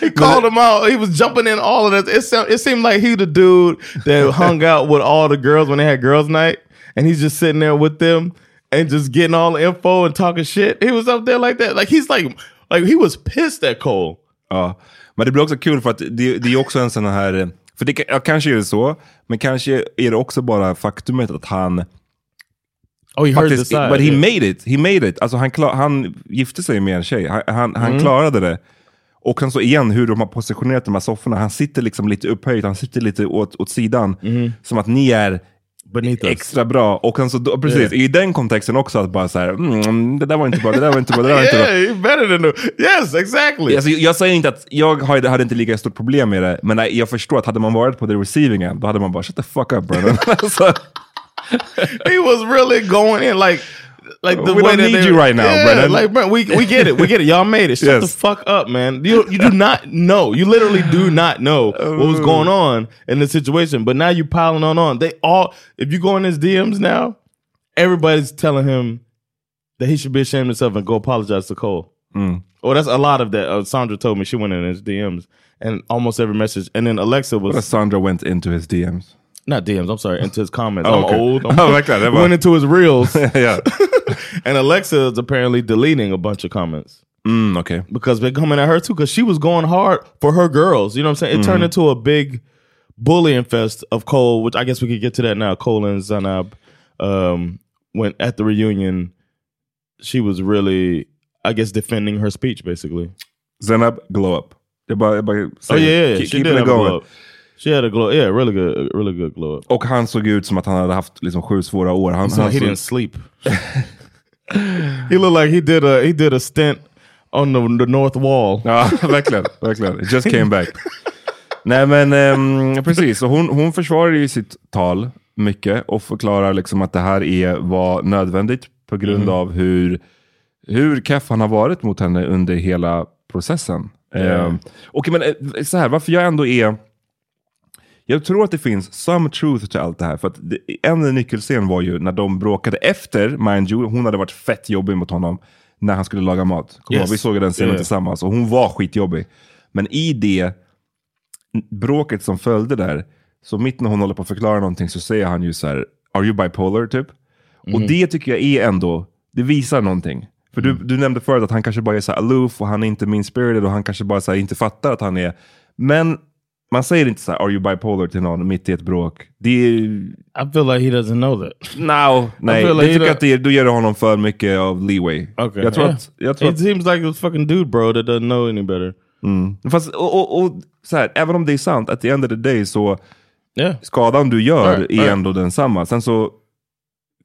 He called him out. He was jumping in all of that. It, sound, it seemed like he the dude that hung out with all the girls when they had girls' night, and he's just sitting there with them and just getting all the info and talking shit. He was up there like that. Like he's like, like he was pissed at Cole. Ja, men det blir också kul för att det, det är också en sån här... För det, ja, kanske är det så, men kanske är det också bara faktumet att han... Oh, he heard Faktiskt, side. but he made it. He made it. Alltså han, klar, han gifte sig med en tjej. Han, han, han Mm. klarade det. Och sen så igen hur de har positionerat de här sofforna. Han sitter liksom lite upphöjt, han sitter lite åt, åt sidan. Mm-hmm. Som att ni är Us. extra bra. Och sen så, då, precis, Yeah. i den kontexten också att bara så här, mm, det där var inte bra, det där var inte bra, det där var inte bra. Yeah, better than the. Yes, exactly. Alltså, jag säger inte att jag hade inte lika stort problem med det, men jag förstår att hade man varit på the receiving end, då hade man bara shut the fuck up brother. alltså, he was really going in like like uh, the We way don't need you right now, yeah, Brennan. Like Brent, we we get it, we get it. Y'all made it. Shut Yes. the fuck up, man. You you do not know. You literally do not know uh, what was going on in the situation. But now you piling on on. They all. If you go in his DMs now, everybody's telling him that he should be ashamed of himself and go apologize to Cole. Mm. Oh, that's a lot of that. Uh, Sandra told me she went in his DMs and almost every message. And then Alexa was Sandra went into his DMs. Not DMs. I'm sorry, into his comments. Oh, I'm okay. old. I'm, verkligen, det var- went into his reels. ja. and Alexa is apparently deleting a bunch of comments Mm, okej. because they're coming at her too because she was going hard for her girls. You know what I'm saying? It turned into a big bullying fest of Cole, which I guess we could get to that now. Cole and Zanab um, went at the reunion. She was really, I guess, defending her speech basically. Zenab, glow up. Bara, Oh yeah, yeah. keep- she keep did it going. She had a glow. Yeah, really good, really good glow up. Och han såg ut som att han hade haft liksom sju svåra år. Han, So han he såg- didn't sleep. he looked like he did a he did a stint on the, the north wall. Ja, verkligen. verkligen. It just came back. Nej men ehm, precis, hon, hon försvarar ju sitt tal mycket och förklarar liksom att det här är, var nödvändigt på grund av hur, hur keff han har varit mot henne under hela processen. Ehm, och men, eh, så här, varför jag ändå är jag tror att det finns some truth till allt det här. För att det, en nyckelscen var ju när de bråkade efter, mind you, hon hade varit fett jobbig mot honom när han skulle laga mat. Yes. ihåg? Vi såg den scenen Yeah. tillsammans och hon var skitjobbig. Men i det bråket som följde där, så mitt när hon håller på att förklara någonting så säger han ju så här, are you bipolar typ? Och det tycker jag är ändå, det visar någonting. För du, du nämnde förut att han kanske bara är så aloof och han är inte mean-spirited och han kanske bara så inte fattar att han är... Men man säger inte så här, are you bipolar till någon mitt i ett bråk. Det är... I feel like he doesn't know that. No, nej. feel Jag like tycker att det, då ger du honom för mycket av leeway. Okay, Jag tror yeah. att... Jag tror it att seems like a fucking dude, bro, that doesn't know any better. fast, och, och, och så här, även om det är sant, at the end of the day så Yeah, skadan du gör Right, är right. ändå densamma. Sen så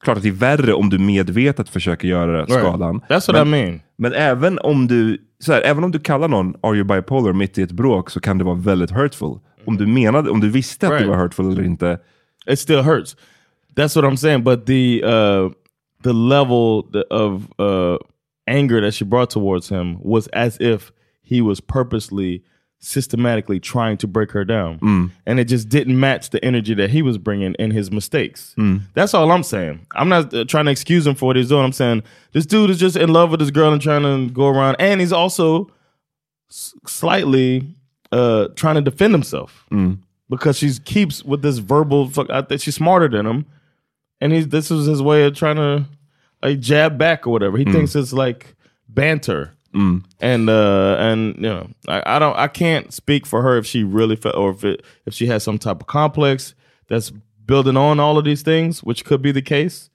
klart att det är värre om du medvetet försöker göra skadan. That's what men, I mean. Men även om du så här, även om du kallar någon are you bipolar mitt i ett bråk så kan det vara väldigt hurtful. Om du menade, om du visste att Right. det var hurtful eller inte. it still hurts. That's what I'm saying. But the uh, the level of uh, anger that she brought towards him was as if he was purposely, systematically trying to break her down, and it just didn't match the energy that he was bringing in his mistakes. That's all I'm saying. I'm not uh, trying to excuse him for what he's doing. I'm saying this dude is just in love with this girl and trying to go around, and he's also s- slightly uh, trying to defend himself because she keeps with this verbal. Fuck, I think she's smarter than him, and he's this is his way of trying to like jab back or whatever. He thinks it's like banter, and uh, and you know, I, I don't, I can't speak for her if she really felt or if it if she has some type of complex that's building on all of these things, which could be the case.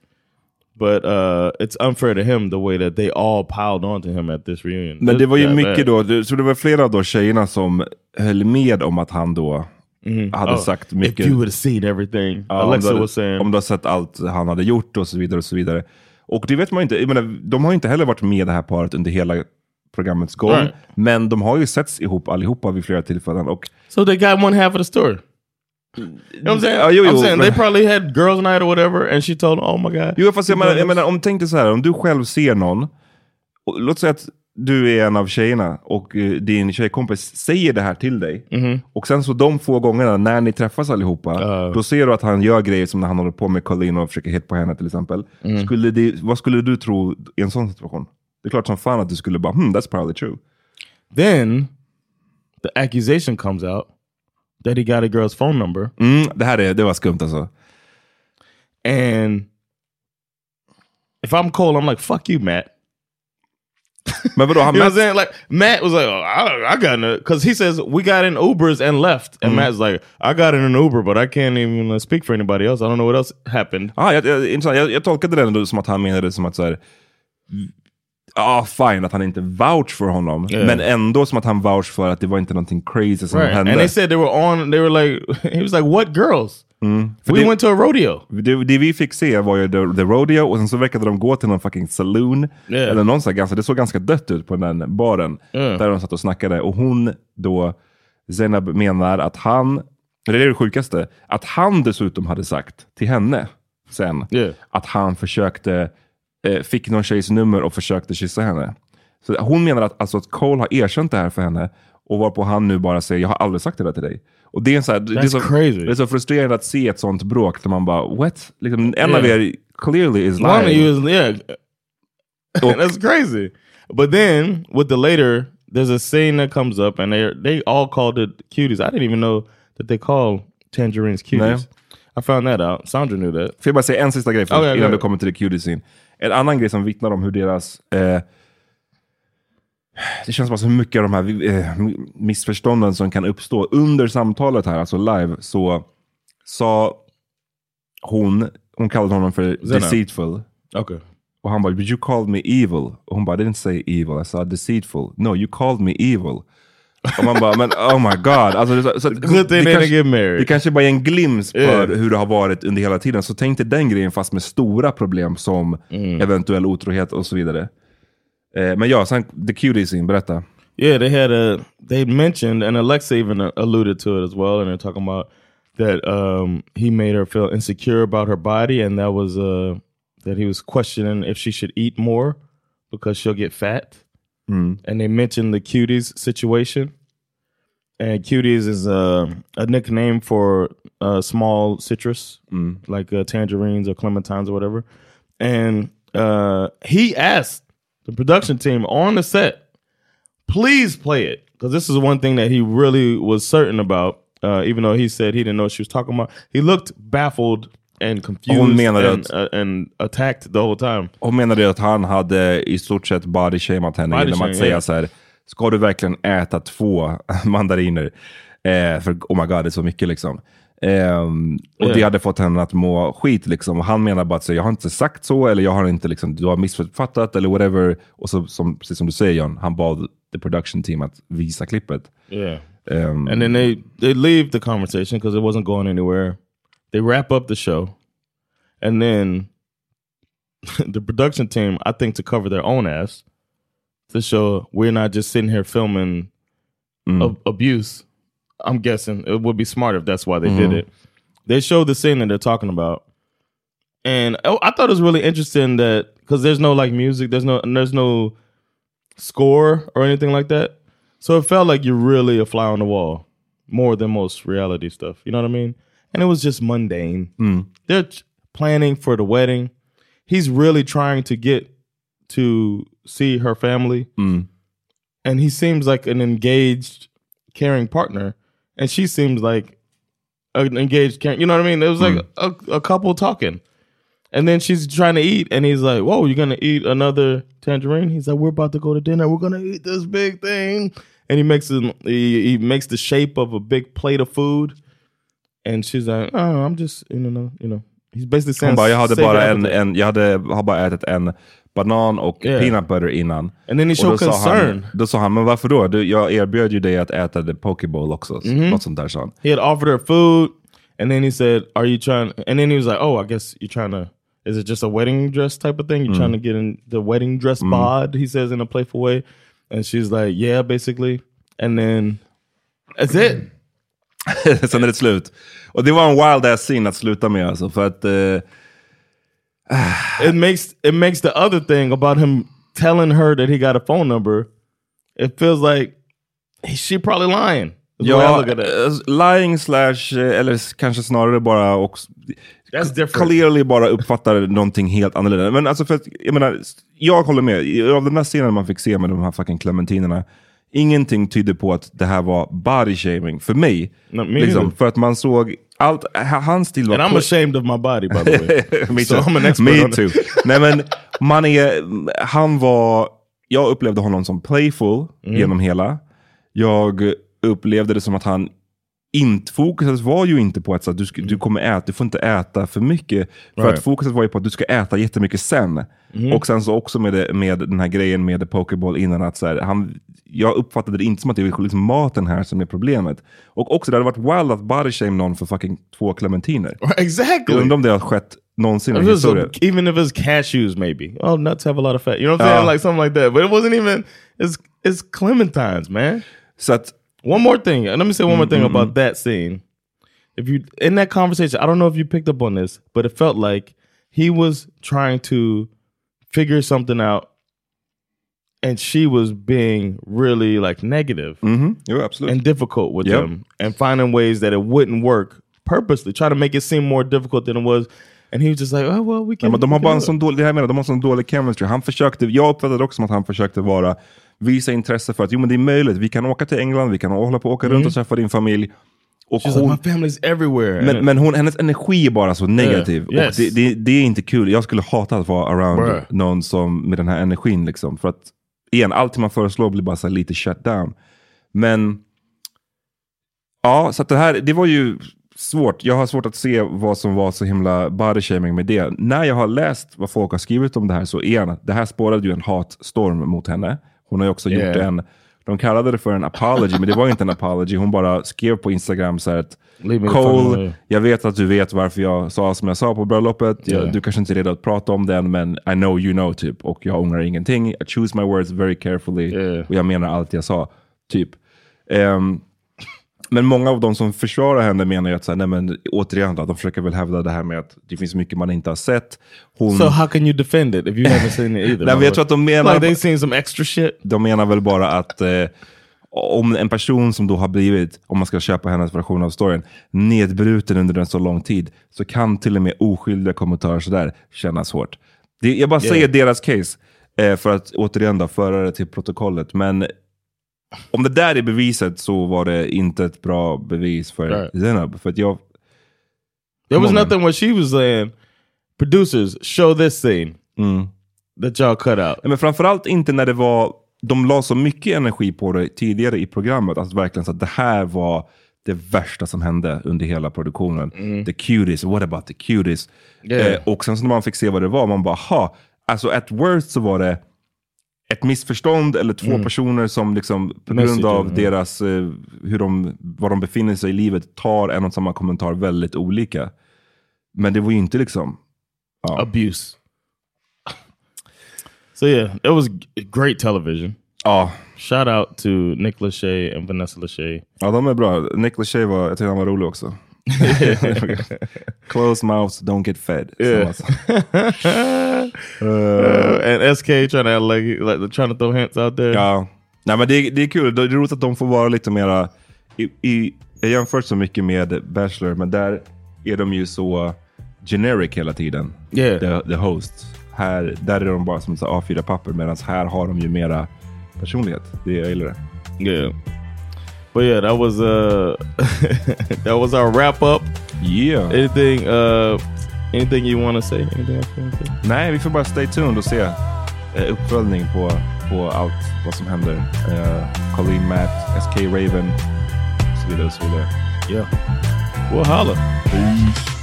But uh, it's unfair to him the way that they all piled onto him at this reunion. Men det var ju mycket då, så det var flera av tjejerna som höll med om att han då hade Oh, sagt mycket. If you would have seen everything, Ja, om, Alexa du, was saying. om du har sett allt han hade gjort och så vidare. Och så vidare. Och det vet man ju inte, jag menar, de har ju inte heller varit med det här paret under hela programmets gång. Right. Men de har ju setts ihop allihopa vid flera tillfällen. Och So they got one half of the story. You know what I'm saying? Ja, jo, jo, I'm saying they probably had girls' night or whatever, and she told, "Oh my god." Jo, fast jag menar, jag menar, om tänk dig så här, om du själv ser någon, och, låt säga att du är en av tjejerna och eh, din tjejkompis säger det här till dig. Och sen så de få gångerna när ni träffas allihopa, Ja. då ser du att han gör grejer som när han håller på med Colleen och försöker hit på henne till exempel. Skulle det, vad skulle du tro i en sån situation? Det är klart som fan att du skulle bara, hmm, that's probably true. Then the accusation comes out that he got a girl's phone number, Mm, det här är, det var skumt alltså. and if I'm Cole, I'm like, "Fuck you, Matt." Men vadå, han You know what I'm saying? Like Matt was like, oh, I, I got in because he says we got in Ubers and left, and Matt's like, I got in an Uber, but I can't even uh, speak for anybody else. I don't know what else happened. ah, jag, jag, jag, jag tolkade det ändå som att han menade som att så här, Ja, fine att han inte vouch för honom. Yeah. Men ändå som att han vouch för att det var inte någonting crazy som Right. hände. And they said they were on. They were like, he was like, "What girls? We det- went to a rodeo." det, det vi fick se var ju the, the rodeo och sen så verkade de gå till någon fucking saloon. Yeah. Eller någon ganska, det såg ganska dött ut på den baren. Mm. Där de satt och snackade. Och hon då, Zenab menar att han, det är det sjukaste, att han dessutom hade sagt till henne sen Yeah. att han försökte, eh, fick någon tjejs nummer och försökte kyssa henne. Så hon menar att, alltså, att Cole har erkänt det här för henne och varpå han nu bara säger jag har aldrig sagt det där till dig. Och det är, så här, det är, så, crazy. det är så frustrerande att se ett sånt bråk där man bara what? Liksom, en av Yeah. er clearly is One of lying. you is yeah. Oh. That's crazy. But then with the later, there's a scene that comes up, and they they all called it cuties. I didn't even know that they call tangerines cuties. I found that out. Sandra knew that. Får jag bara säga en sista grej Okay, innan du kommer till the cutie scene. En annan grej som vittnar om hur deras... Eh, det känns bara så mycket av de här eh, missförstånden som kan uppstå. Under samtalet här, alltså live, så sa hon, hon kallade honom för Zena. deceitful. Okay. Och han bara, but you called me evil. Och hon bara, I didn't say evil, I said deceitful. No, you called me evil. Och man bara, men oh my god. Alltså, så, så, Good thing det kanske- det kanske bara är en glimt för Yeah. hur det har varit under hela tiden. Så tänk dig den grejen fast med stora problem som Mm. eventuell otrohet och så vidare. Eh, men ja, sen the cutie berätta. Yeah, they had a they mentioned and Alexa even uh, alluded to it as well, and they're talking about that um, he made her feel insecure about her body, and that was uh, that he was questioning if she should eat more because she'll get fat. And they mentioned the cuties situation, and cuties is uh, a nickname for uh, small citrus, like uh, tangerines or clementines or whatever. And uh, he asked the production team on the set please play it because this is one thing that he really was certain about. Uh, even though he said he didn't know what she was talking about, he looked baffled and confused menade and, att- uh, and attacked the whole time. Hon menade att han hade i stort sett bodyshamat henne Body genom att säga ja. så här, ska du verkligen äta två mandariner? Eh, för oh my god, det är så mycket liksom. Ehm, och Ja. det hade fått henne att må skit liksom. Och han menar bara att säga, jag har inte sagt så, eller jag har inte liksom, du har missuppfattat eller whatever. Och så, som, precis som du säger John, han bad the production team att visa klippet. Yeah. Ehm, And then they they leave the conversation because it wasn't going anywhere. They wrap up the show, and then the production team, I think, to cover their own ass, to show we're not just sitting here filming mm. ab- abuse. I'm guessing it would be smart if that's why they did mm-hmm. it. They showed the scene that they're talking about, and oh, I thought it was really interesting that because there's no like music, there's no there's no score or anything like that, so it felt like you're really a fly on the wall more than most reality stuff. You know what I mean? And it was just mundane. Hmm. They're t- planning for the wedding. He's really trying to get to see her family, hmm. and he seems like an engaged, caring partner, and she seems like an engaged, caring. You know what I mean? It was like hmm. a, a couple talking. And then she's trying to eat, and he's like, "Whoa, you're gonna eat another tangerine?" He's like, "We're about to go to dinner. We're gonna eat this big thing." And he makes it. He, he makes the shape of a big plate of food, and she's like, "Oh, I'm just, you know, you know." He's basically saying, Hon bara, jag hade "Save your bara en, appetite." en, jag hade, har bara ätit en banan och Yeah. peanut butter innan. And then he showed sa, han, concern. då sa han, men varför då? Du, jag erbjöd ju dig att äta the pokeball också. Mhm. Något sånt där sa han. He had offered her food, and then he said, "Are you trying?" And then he was like, "Oh, I guess you're trying to. Is it just a wedding dress type of thing? You're trying to get in the wedding dress bod?" He says in a playful way, and she's like, "Yeah, basically." And then that's it. Sen är det slut. Och det var en wild ass scene att sluta med alltså. För att... eh, It makes it makes the other thing about him telling her that he got a phone number. It feels like he, she probably lying. Ja, eh, lying slash, eh, eller kanske snarare bara också, That's different. clearly bara uppfattar någonting helt annorlunda. Men alltså för att, jag menar, jag håller med. Av den där scenen man fick se med de här fucking clementinerna, ingenting tydde på att det här var body shaming för mig. No, me liksom, för att man såg allt, ha- hans stil var... And I'm ashamed of my body, by the way. Me so too. I'm an expert Me too. Nej men, man är, han var, jag upplevde honom som playful Mm. genom hela. Jag upplevde det som att han inte, fokuset var ju inte på att så, du, ska, du kommer äta, du får inte äta för mycket. För Right. att fokuset var ju på att du ska äta jättemycket sen. Och sen så också med, det, med den här grejen med the pokeball innan att så här, han, jag uppfattade det inte som att det är liksom maten här som är problemet. Och också det hade varit wild att body shame någon för fucking två clementiner. exactly. Jag undrar om det har skett någonsin i historien. even if it's cashews, maybe. Oh, nuts have a lot of fat. You know what I'm saying? Uh. like something like that. But it wasn't even. It's it's clementines, man. Så att, One more thing. Let me say one more Mm-hmm. thing about that scene. If you in that conversation, I don't know if you picked up on this, but it felt like he was trying to figure something out, and she was being really like negative mhm, jo absolut. and difficult with Yep. them, and finding ways that it wouldn't work purposely, trying to make it seem more difficult than it was. And he was just like, "Oh well, we Ja, can." men de har bara en sån dålig, det här menar, de har sån dålig chemistry. Han försökte, jag uppfattade också som att han försökte vara, visa intresse för att jo men det är möjligt, vi kan åka till England, vi kan hålla på och åka runt och träffa din familj. Och She's like, hon, "My family's everywhere." men men hon, hennes energi är bara så negativ. Yeah, yes. Det, det, det är inte kul. Jag skulle hata att vara around Bruh. någon som med den här energin. Liksom. För att igen, allt man föreslår blir bara så lite shut down. Men ja, så det här, det var ju svårt. Jag har svårt att se vad som var så himla body shaming med det. När jag har läst vad folk har skrivit om det här så igen, det här spårade ju en hatstorm mot henne. Hon har ju också gjort Yeah. en, de kallade det för en apology, men det var inte en apology. Hon bara skrev på Instagram så här att. Cole, jag vet att du vet varför jag sa som jag sa på bröllopet. Jag, Yeah. Du kanske inte är redo att prata om den, men I know you know, typ. Och jag ångrar ingenting. I choose my words very carefully. Yeah. Och jag menar allt jag sa, typ. Ehm, men många av de som försvarar henne menar ju att, så här, nej men återigen, då, de försöker väl hävda det här med att det finns mycket man inte har sett. Hon, So how can you defend it if you haven't seen it either? Nej, men jag tror att de menar- like they seen some extra shit. de menar väl bara att eh, om en person som då har blivit, om man ska köpa hennes version av storyn, nedbruten under en så lång tid, så kan till och med oskyldiga kommentarer sådär kännas hårt. Det, jag bara Yeah. säger deras case, eh, för att återigen då, föra det till protokollet. Men om det där är beviset så var det inte ett bra bevis för Right. Zenab. För att jag, There was nothing what she was saying. Producers, show this scene mm. that y'all cut out. Men framförallt inte när det var, de la så mycket energi på det tidigare i programmet. Alltså verkligen så att det här var det värsta som hände under hela produktionen. The cuties, what about the cuties? Yeah. Eh, och sen så när man fick se vad det var, man bara ha. Alltså at worst så var det ett missförstånd eller två personer som liksom på grund av mm. deras, eh, hur de, var de befinner sig i livet tar en och samma kommentar väldigt olika. Men det var ju inte liksom, Abuse. So yeah, it was great television. Ja, Shout out to Nick Lachey and Vanessa Lachey. ja de är bra. Nick Lachey var, jag tyckte han var rolig också. Close mouths don't get fed. Yeah. Uh, and SK trying to like, like trying to throw hints out there. Ja, Nej, men det, det är kul. Det är roligt att de får vara lite mera... I, i, jag jämför så mycket med Bachelor, men där är de ju så generic hela tiden. Yeah. The, the host. Här, där är de bara som så A4-papper, medan här har de ju mera personlighet. Det jag gillar det. Yeah. But yeah, that was uh that was our wrap up. Yeah. Anything uh anything you want to say? Anything else you want to say? Nej, vi får bara stay tuned och se eh, uppföljning på, på allt vad som händer. Uh, Colleen Matt, SK Raven och så vidare. Och så vidare. Yeah. Well, holla. Peace.